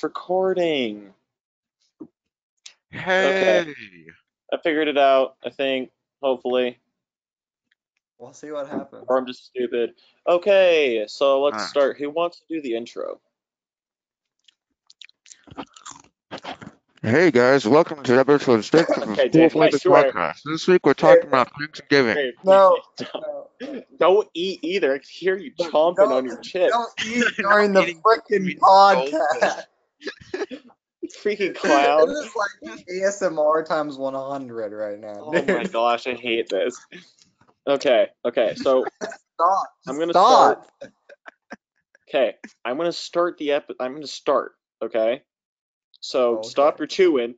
It's recording. Hey. I figured it out, I think, hopefully. We'll see what happens. Or I'm just stupid. Okay, so let's Ah. start. Who wants to do the intro? Hey guys, welcome to episode six of the Okay, School Dave, I swear. Podcast. This week we're talking about Thanksgiving. Hey, No, don't, don't eat either. I can hear you chomping Don't- on your chip. Don't eat during the freaking podcast. Freaking clown. This is like ASMR times 100 right now. Oh my gosh, I hate this. Okay, okay, so Stop. I'm gonna Stop. okay, I'm gonna start the ep. I'm gonna start. Okay, so Okay. stop your chewing.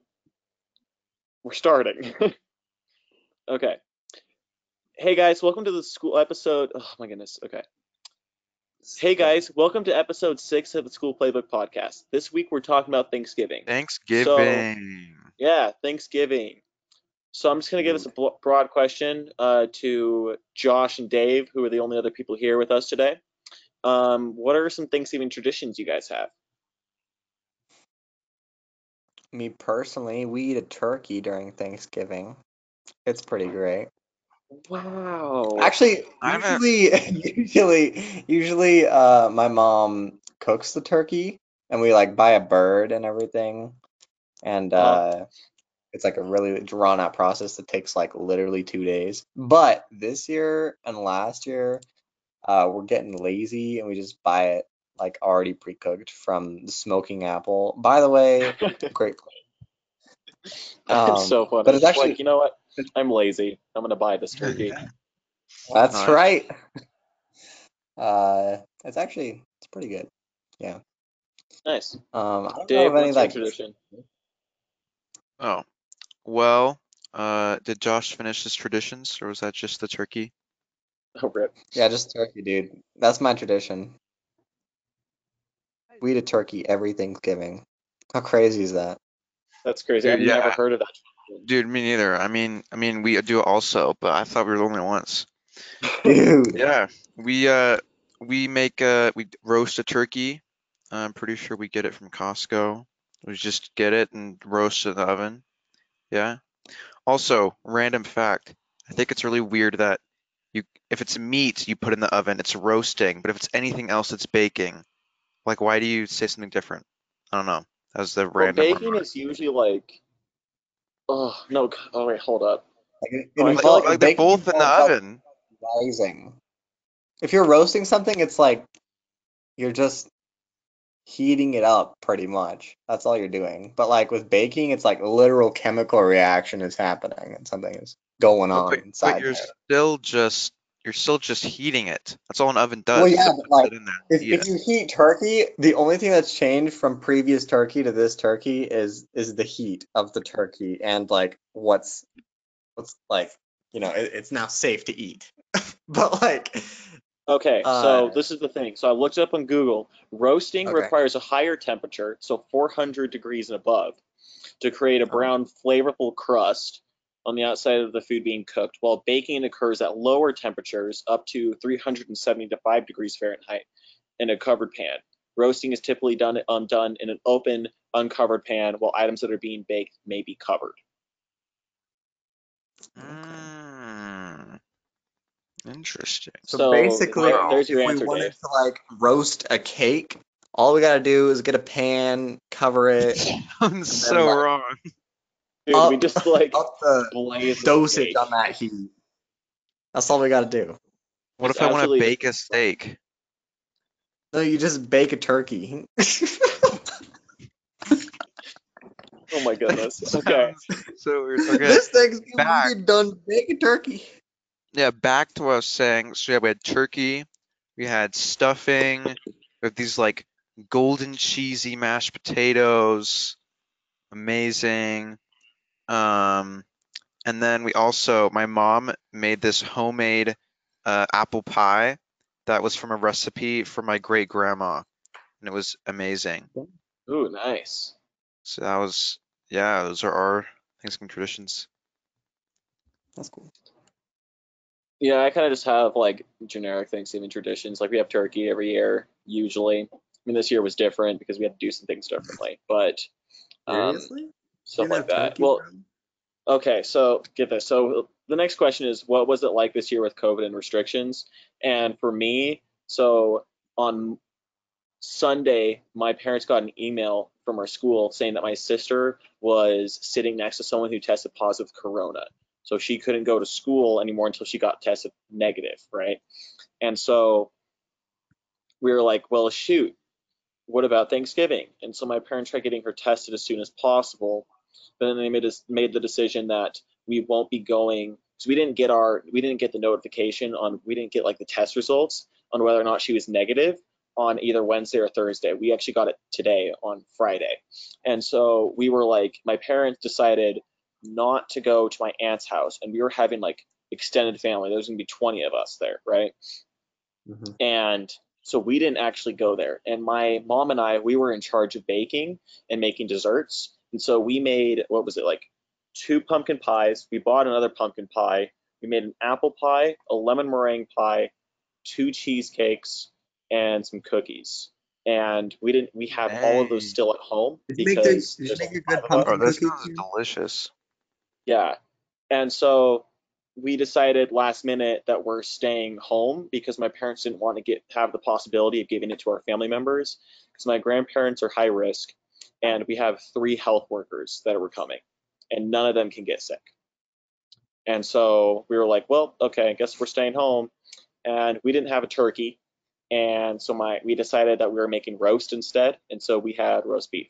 We're starting. okay. Hey guys, welcome to the school episode. Oh my goodness. Okay. Hey guys, welcome to episode six of the School Playbook Podcast. This week we're talking about Thanksgiving. Thanksgiving. Yeah, Thanksgiving. So I'm just gonna give this a broad question uh, to Josh and Dave, who are the only other people here with us today. Um, what are some Thanksgiving traditions you guys have? Me personally, we eat a turkey during Thanksgiving. It's pretty great. Wow. Actually, I haven't- usually, usually, usually, uh, my mom cooks the turkey, and we like buy a bird and everything, and Oh. uh, it's like a really drawn out process that takes like literally two days. But this year and last year, uh, we're getting lazy and we just buy it like already pre-cooked from the Smoking Apple. By the way, great. That's Um, so funny. but it's Just actually- like you know what? I'm lazy. I'm gonna buy this turkey. That's Nice. right. Uh, it's actually it's pretty good. Yeah. Nice. Um, I don't Dave, know of any what's your like tradition? Oh, well, uh, did Josh finish his traditions or was that just the turkey? Oh, rip. yeah, just turkey, dude. That's my tradition. We eat a turkey every Thanksgiving. How crazy is that? That's crazy. I've never yeah. heard of that. Dude, me neither. I mean, I mean, we do also, but I thought we were the only ones. Dude. Yeah, we uh, we make uh, we roast a turkey. I'm pretty sure we get it from Costco. We just get it and roast it in the oven. Yeah. Also, random fact. I think it's really weird that you, if it's meat, you put in the oven, it's roasting. But if it's anything else, it's baking. Like, why do you say something different? I don't know. That was the Well, random. baking remark. is usually like. Oh no! c- Oh wait, hold up. Like, Oh, I like Like they're baking both in the oven. Rising. If you're roasting something, it's like you're just heating it up pretty much. That's all you're doing. But like with baking, it's like literal chemical reaction is happening and something is going on but, inside but you're there. still just you're still just heating it. That's all an oven does. Well, yeah, but, like, in there If, if you heat turkey, the only thing that's changed from previous turkey to this turkey is is the heat of the turkey and like what's what's like you know it, it's now safe to eat. but like Okay, so Uh, this is the thing. So I looked up on Google. Roasting Okay. requires a higher temperature, so 400 degrees and above, to create a Oh. brown, flavorful crust on the outside of the food being cooked, while baking occurs at lower temperatures, up to 375 degrees Fahrenheit, in a covered pan. Roasting is typically done um, done in an open, uncovered pan, while items that are being baked may be covered. Mm, interesting. So, So, basically, there- there's your if answer, we wanted Dave. to like roast a cake, all we gotta do is get a pan, cover it, Sounds so like- wrong. Dude, we Up- just like up the blaze the dosage on that heat. That's all we gotta do. What It's if I want to bake a steak? No, you just bake a turkey. Oh my goodness. Okay. Sounds so weird. Okay. this Thanksgiving, back. you're done bake a turkey. Yeah, back to what I was saying. So yeah, we had turkey, we had stuffing, we have these like golden cheesy mashed potatoes, amazing. Um, and then we also, my mom made this homemade uh, apple pie that was from a recipe from my great grandma, and it was amazing. Ooh, nice. So that was, yeah, those are our Thanksgiving traditions. That's cool. Yeah, I kind of just have like generic Thanksgiving traditions. Like we have turkey every year, usually. I mean, this year was different because we had to do some things differently, but um, Seriously? Stuff like that. Well? Okay, so get this. So the next question is, what was it like this year with COVID and restrictions? And for me, so on Sunday, my parents got an email from our school saying that my sister was sitting next to someone who tested positive corona. So she couldn't go to school anymore until she got tested negative, right? And so we were like, well, shoot, what about Thanksgiving? And so my parents tried getting her tested as soon as possible but then they made us made the decision that we won't be going because we didn't get our we didn't get the notification on we didn't get like the test results on whether or not she was negative on either Wednesday or Thursday. We actually got it today on Friday. And so we were like my parents decided not to go to my aunt's house and we were having like extended family. There's gonna be 20 of us there, right? Mhm. And so we didn't actually go there. And my mom and I, we were in charge of baking and making desserts. And so we made, what was it, like two pumpkin pies. We bought another pumpkin pie. We made an apple pie, a lemon meringue pie, two cheesecakes, and some cookies. And we didn't, we have all of those still at home Did you make the- did you make a good of us. pumpkin Oh, this cookie sounds too? delicious. Yeah. And so we decided last minute that we're staying home because my parents didn't want to get have the possibility of giving it to our family members because my grandparents are high risk and we have three health workers that were coming and none of them can get sick. And so we were like, well, okay, I guess we're staying home. And we didn't have a turkey. And so my we decided that we were making roast instead. And so we had roast beef.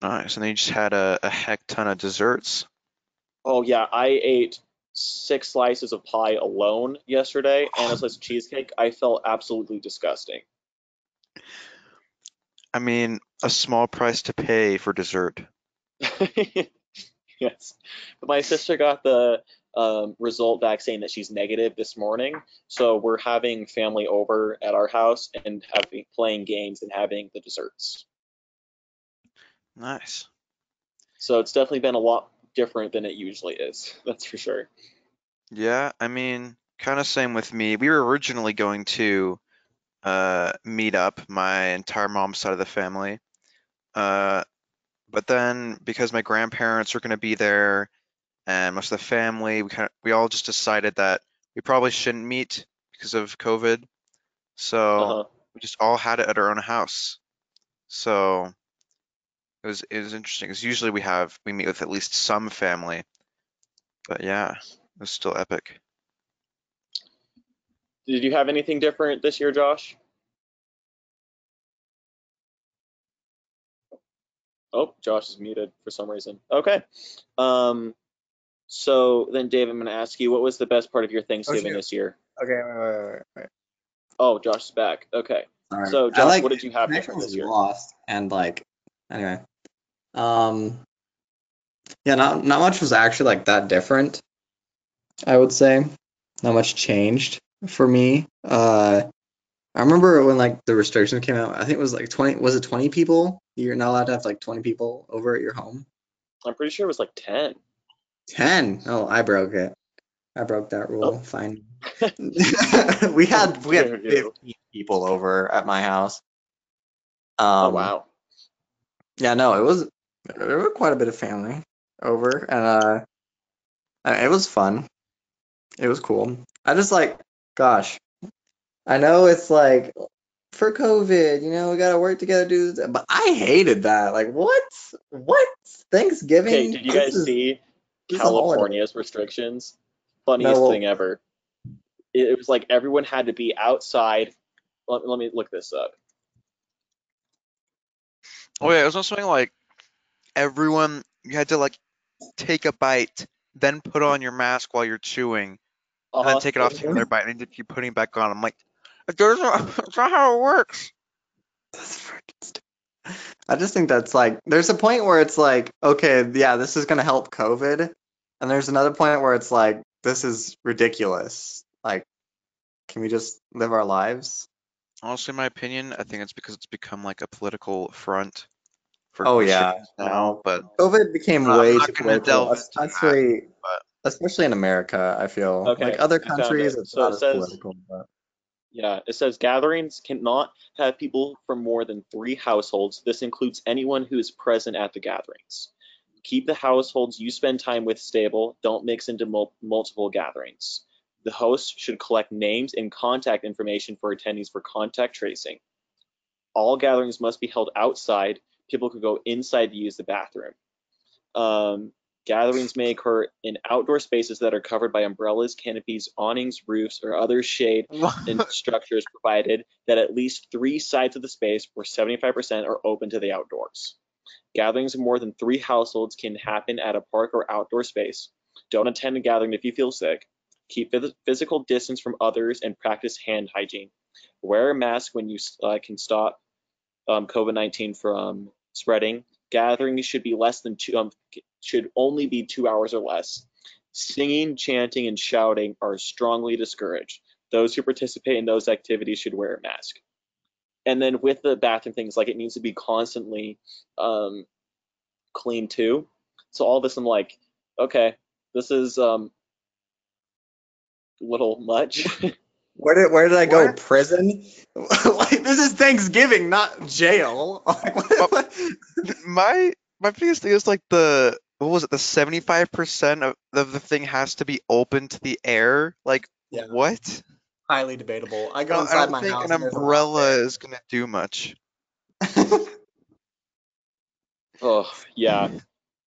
Nice. And then you just had a, a heck ton of desserts. Oh yeah, I ate six slices of pie alone yesterday and a slice of cheesecake. I felt absolutely disgusting. I mean, a small price to pay for dessert. yes, but my sister got the um, result back saying that she's negative this morning, so we're having family over at our house and having playing games and having the desserts. Nice. So it's definitely been a lot different than it usually is. That's for sure. Yeah, I mean, kind of same with me. We were originally going to uh, meet up, my entire mom's side of the family. Uh, but then because my grandparents were going to be there and most of the family, we kind of, we all just decided that we probably shouldn't meet because of COVID. So Uh-huh. we just all had it at our own house. So it was it was interesting because usually we have we meet with at least some family. But yeah, it was still epic. Did you have anything different this year, Josh? Oh, Josh is muted for some reason. Okay. Um, so then, Dave, I'm going to ask you, what was the best part of your Thanksgiving this year? Okay, wait, wait, wait, wait. Oh, Josh is back. Okay. Sorry. So, Josh, like, what did you have connection different this year? lost and like anyway. Um yeah, not not much was actually like that different. I would say. Not much changed for me. Uh I remember when like the restrictions came out, I think it was like 20 was it 20 people? You're not allowed to have like 20 people over at your home. I'm pretty sure it was like 10. 10. Oh, I broke it. I broke that rule. Oh. Fine. we had we had 15 people over at my house. Um, oh, wow. Yeah, no, it was there were quite a bit of family over, and uh, it was fun. It was cool. I just like, gosh, I know it's like for COVID, you know, we gotta work together, do this, but I hated that. Like, what? What? Thanksgiving? Okay, did you guys is- see this is a holiday. California's restrictions? Funniest No. thing ever. It, it was like everyone had to be outside. Let, let me look this up. Oh yeah, it was also something like everyone you had to like take a bite, then put on your mask while you're chewing, and then Uh-huh. take it off, the other bite, and then keep putting it back on. I'm like, there's not, that's not how it works. That's freaking stupid. I just think that's like there's a point where it's like, okay, yeah, this is gonna help COVID, and there's another point where it's like, this is ridiculous. Like, can we just live our lives? Honestly, in my opinion, I think it's because it's become like a political front for Oh, yeah. now. But COVID became I'm way too political, delve into especially but- especially in America. I feel Okay, like other countries, it. it's So not it as says- political. But Yeah, it says gatherings cannot have people from more than three households. This includes anyone who is present at the gatherings. Keep the households you spend time with stable. Don't mix into mul- multiple gatherings. The host should collect names and contact information for attendees for contact tracing. All gatherings must be held outside. People could go inside to use the bathroom. Um, gatherings may occur in outdoor spaces that are covered by umbrellas, canopies, awnings, roofs, or other shade and structures provided that at least three sides of the space, or 75%, are open to the outdoors. Gatherings of more than three households can happen at a park or outdoor space. Don't attend a gathering if you feel sick. Keep physical distance from others and practice hand hygiene. Wear a mask when you uh, can stop um, COVID-19 from spreading. Gatherings should be less than two, um, should only be two hours or less. Singing, chanting, and shouting are strongly discouraged. Those who participate in those activities should wear a mask. And then with the bathroom things, like it needs to be constantly um, clean too. So all this, I'm like, okay, this is um, a little much. Where did where did I go? What? Prison? like this is Thanksgiving, not jail. Like, what- oh, what- my my biggest thing is like the what was it the 75% of, of the thing has to be open to the air like Yeah. what Highly debatable. I I go don't, I don't my think house. an and there's a lot umbrella there. is gonna do much oh yeah,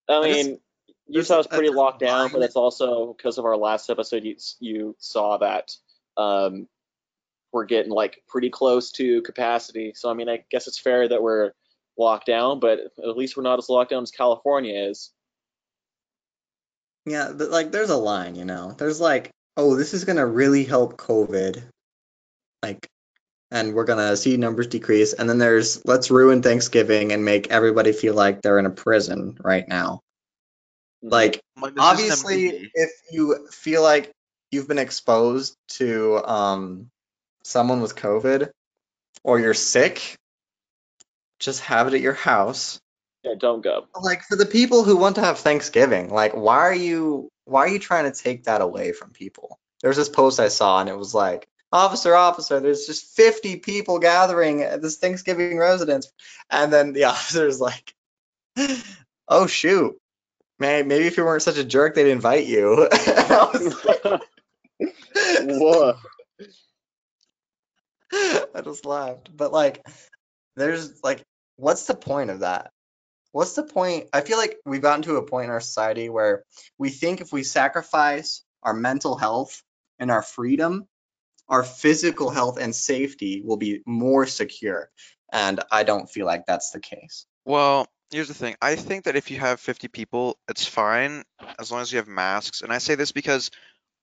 I I just- mean there's Utah's pretty locked down, but line- it's also because of our last episode. You you saw that um, we're getting like pretty close to capacity. So I mean, I guess it's fair that we're locked down, but at least we're not as locked down as California is. Yeah, but like there's a line, you know. There's like, oh, this is gonna really help COVID. Like, and we're gonna see numbers decrease. And then there's let's ruin Thanksgiving and make everybody feel like they're in a prison right now. Like, Like, this isn't a obviously, if you feel like you've been exposed to um someone with COVID or you're sick, just have it at your house. yeah, don't go. like for the people who want to have Thanksgiving, like why are you why are you trying to take that away from people? There's this post I saw and it was like, officer, officer, there's just 50 people gathering at this Thanksgiving residence. And then the officer's like, oh shoot. Man, maybe if you weren't such a jerk, they'd invite you. Like, Whoa. I just laughed. But like, there's like, what's the point of that? What's the point? I feel like we've gotten to a point in our society where we think if we sacrifice our mental health and our freedom, our physical health and safety will be more secure. And I don't feel like that's the case. Well, here's the thing. I think that if you have 50 people, it's fine as long as you have masks. And I say this because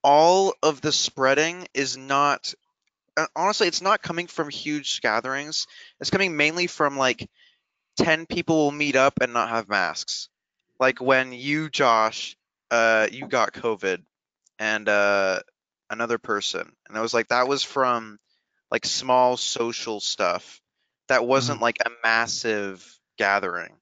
all of the spreading is not, uh, honestly, it's not coming from huge gatherings. It's coming mainly from like 10 people will meet up and not have masks. Like when you, Josh, uh, you got COVID and uh, another person. And it was like, that was from like small social stuff. That wasn't like a massive gathering.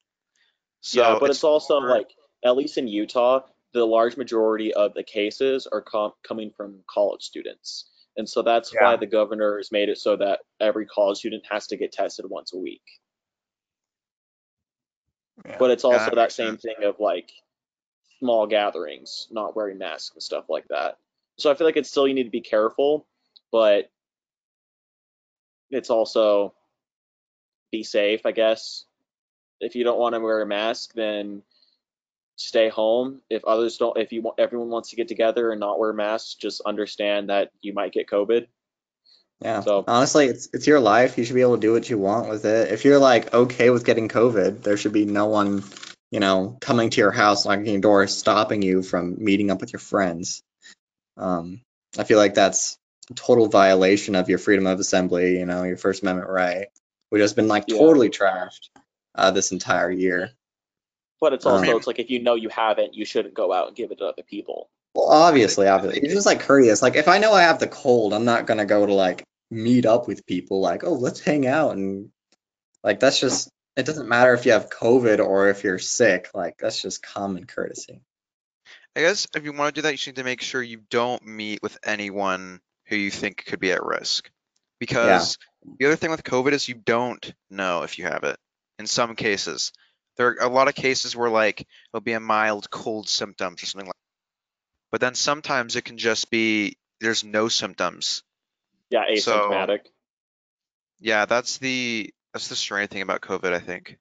So yeah, but it's, also more- like at least in Utah, the large majority of the cases are com- coming from college students, and so that's why the governor has made it so that every college student has to get tested once a week. Yeah. But it's also that that same sense. thing of like small gatherings, not wearing masks and stuff like that. So I feel like it's still you need to be careful, but it's also be safe, I guess. If you don't want to wear a mask, then stay home. If others don't, if you want, everyone wants to get together and not wear masks, just understand that you might get COVID. Yeah. So- Honestly, it's it's your life. You should be able to do what you want with it. If you're like okay with getting COVID, there should be no one, you know, coming to your house, knocking your door, stopping you from meeting up with your friends. Um, I feel like that's a total violation of your freedom of assembly, you know, your First Amendment right, which has been like Yeah. totally trashed uh, this entire year. But it's Um, also it's like if you know you haven't, you shouldn't go out and give it to other people. Well, obviously, obviously, it's just like courteous. Like if I know I have the cold, I'm not gonna go to like meet up with people. Like, oh, let's hang out and like that's just. It doesn't matter if you have COVID or if you're sick. Like that's just common courtesy. I guess if you want to do that, you just need to make sure you don't meet with anyone who you think could be at risk. because the other thing with COVID is you don't know if you have it in some cases. There are a lot of cases where like it'll be a mild cold symptoms or something like that. but then sometimes it can just be there's no symptoms. Yeah, So- asymptomatic. Yeah, that's the that's the strange thing about COVID, I think.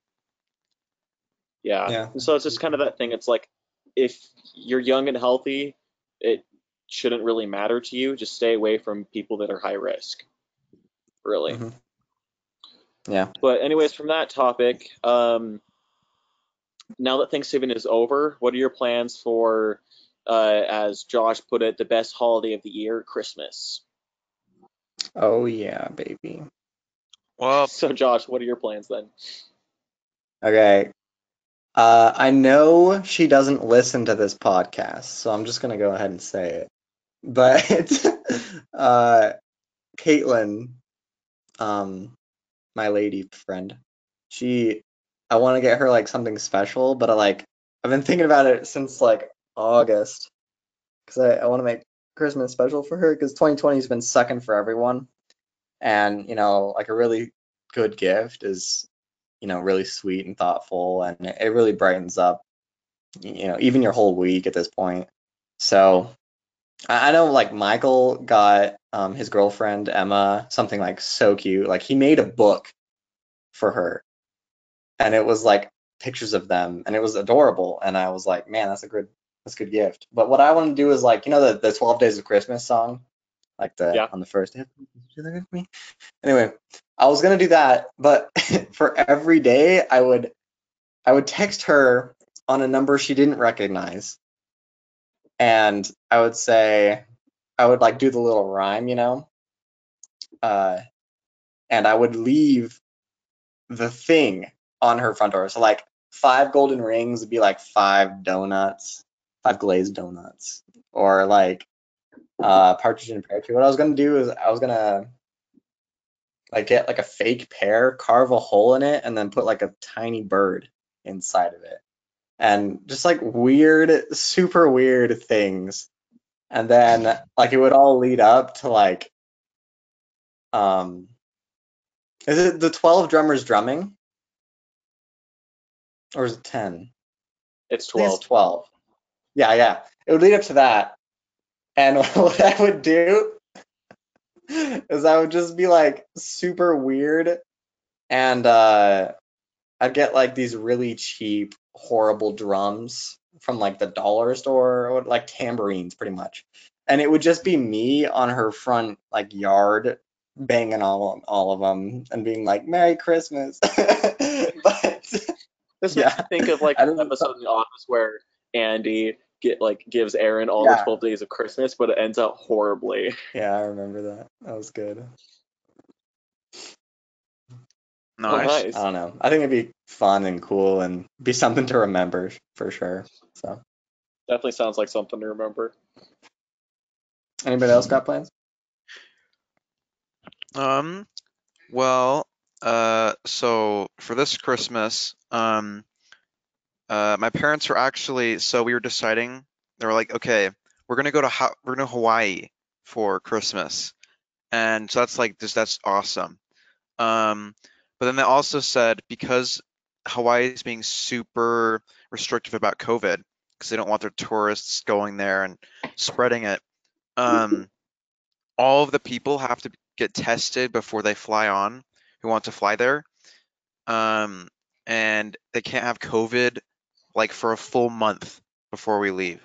Yeah. Yeah. So it's just kind of that thing. It's like if you're young and healthy, it shouldn't really matter to you. Just stay away from people that are high risk. Really. Mhm. Yeah. But anyways, from that topic, um, now that Thanksgiving is over, what are your plans for, uh, as Josh put it, the best holiday of the year, Christmas? Oh yeah, baby. Well, So Josh, what are your plans then? Okay. Uh, I know she doesn't listen to this podcast, so I'm just gonna go ahead and say it. But uh, Caitlin, um, my lady friend, she, I want to get her like something special, but I like I've been thinking about it since like August, because I, I want to make Christmas special for her because 2020 has been sucking for everyone, and you know like a really good gift is you know, really sweet and thoughtful, and it really brightens up, you know, even your whole week at this point. So I I know like Michael got um, his girlfriend Emma something like so cute. Like he made a book for her, and it was like pictures of them, and it was adorable. And I was like, man, that's a good that's a good gift. But what I want to do is like, you know, the the Twelve Days of Christmas song, like the Yeah. on the first day. of Christmas, with me. Anyway, I was gonna do that, but for every day I would I would text her on a number she didn't recognize. And I would say I would like do the little rhyme, you know? Uh and I would leave the thing on her front door. So like five golden rings would be like five donuts, five glazed donuts. Or like uh partridge in a pear tree. What I was gonna do is I was gonna like get like a fake pear, carve a hole in it, and then put like a tiny bird inside of it. And just like weird, super weird things. And then like it would all lead up to like um is it the 12 drummers drumming? Or is it 10? It's 12. It's 12. Yeah, yeah. It would lead up to that. And what I would do is I would just be like super weird and uh I'd get like these really cheap, horrible drums from like the dollar store or like tambourines pretty much. And it would just be me on her front like yard banging all all of them and being like Merry Christmas. but This Yeah. makes me think of like an episode in The Office where Andy get like gives Erin all Yeah. the 12 days of Christmas, but it ends out horribly. yeah, I remember that. That was good. Oh, nice. nice. I don't know. I think it'd be fun and cool and be something to remember for sure. So, Definitely sounds like something to remember. anybody else got plans? Um, well, uh, so for this Christmas, um, uh, my parents were actually, so we were deciding, they were like, okay, we're gonna go to ha we're gonna Hawaii for Christmas, and so that's like just that's awesome. Um, but then they also said because Hawaii is being super restrictive about COVID because they don't want their tourists going there and spreading it. Um, all of the people have to get tested before they fly on who want to fly there. Um, and they can't have COVID like for a full month before we leave.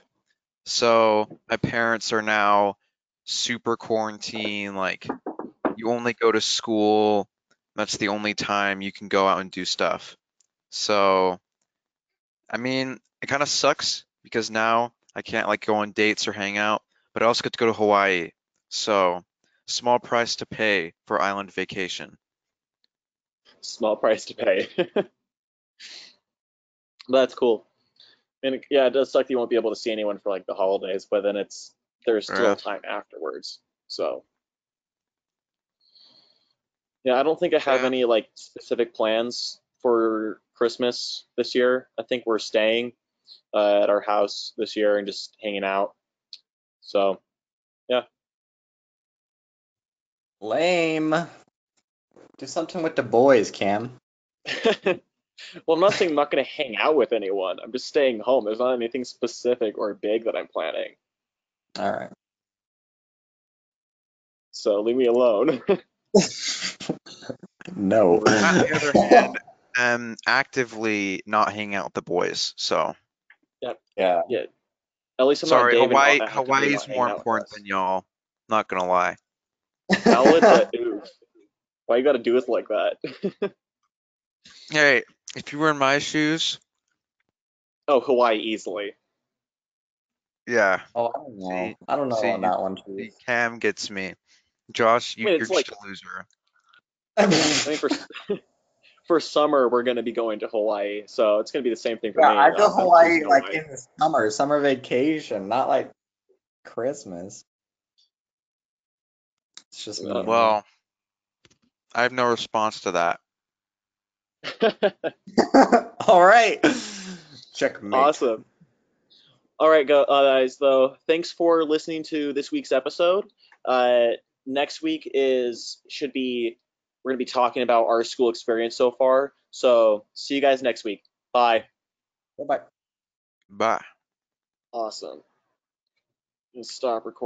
So my parents are now super quarantine, like you only go to school. That's the only time you can go out and do stuff. So, I mean, it kind of sucks because now I can't like go on dates or hang out, but I also get to go to Hawaii. So, small price to pay for island vacation. Small price to pay. That's cool. And yeah, it does suck that you won't be able to see anyone for like the holidays, but then it's there's still Yeah. time afterwards. So yeah, I don't think I have Yeah. any like specific plans for Christmas this year. I think we're staying uh, at our house this year and just hanging out. So yeah. Lame. Do something with the boys, Cam. well, I'm not saying I'm not going to hang out with anyone. I'm just staying home. There's not anything specific or big that I'm planning. All right. So leave me alone. no. On the other hand, I'm um, actively not hanging out with the boys, so Yeah. Yeah. At least I'm sorry, not David. Hawaii I'll have to be Hawaii's more important than y'all. Not gonna lie. Now it's a oof. Why you got to do it like that? Hey, if you were in my shoes, oh, Hawaii easily. yeah, Oh, I don't know. See- I don't know see, on that one, too. Cam gets me. Josh, you, I mean, you're it's just like- a loser. I mean, for for summer we're going to be going to Hawaii, so it's going to be the same thing for Yeah, me. I I'm- go I'm Hawaii like Hawaii. in the summer, summer vacation, not like Christmas. It's just me. Uh, and Well, I have no response to that. All right. Checkmate. Awesome. All right, go- uh, guys. Though, thanks for listening to this week's episode. Uh, next week is should be we're gonna be talking about our school experience so far. So see you guys next week. Bye. Bye-bye. Bye. Awesome. And stop recording.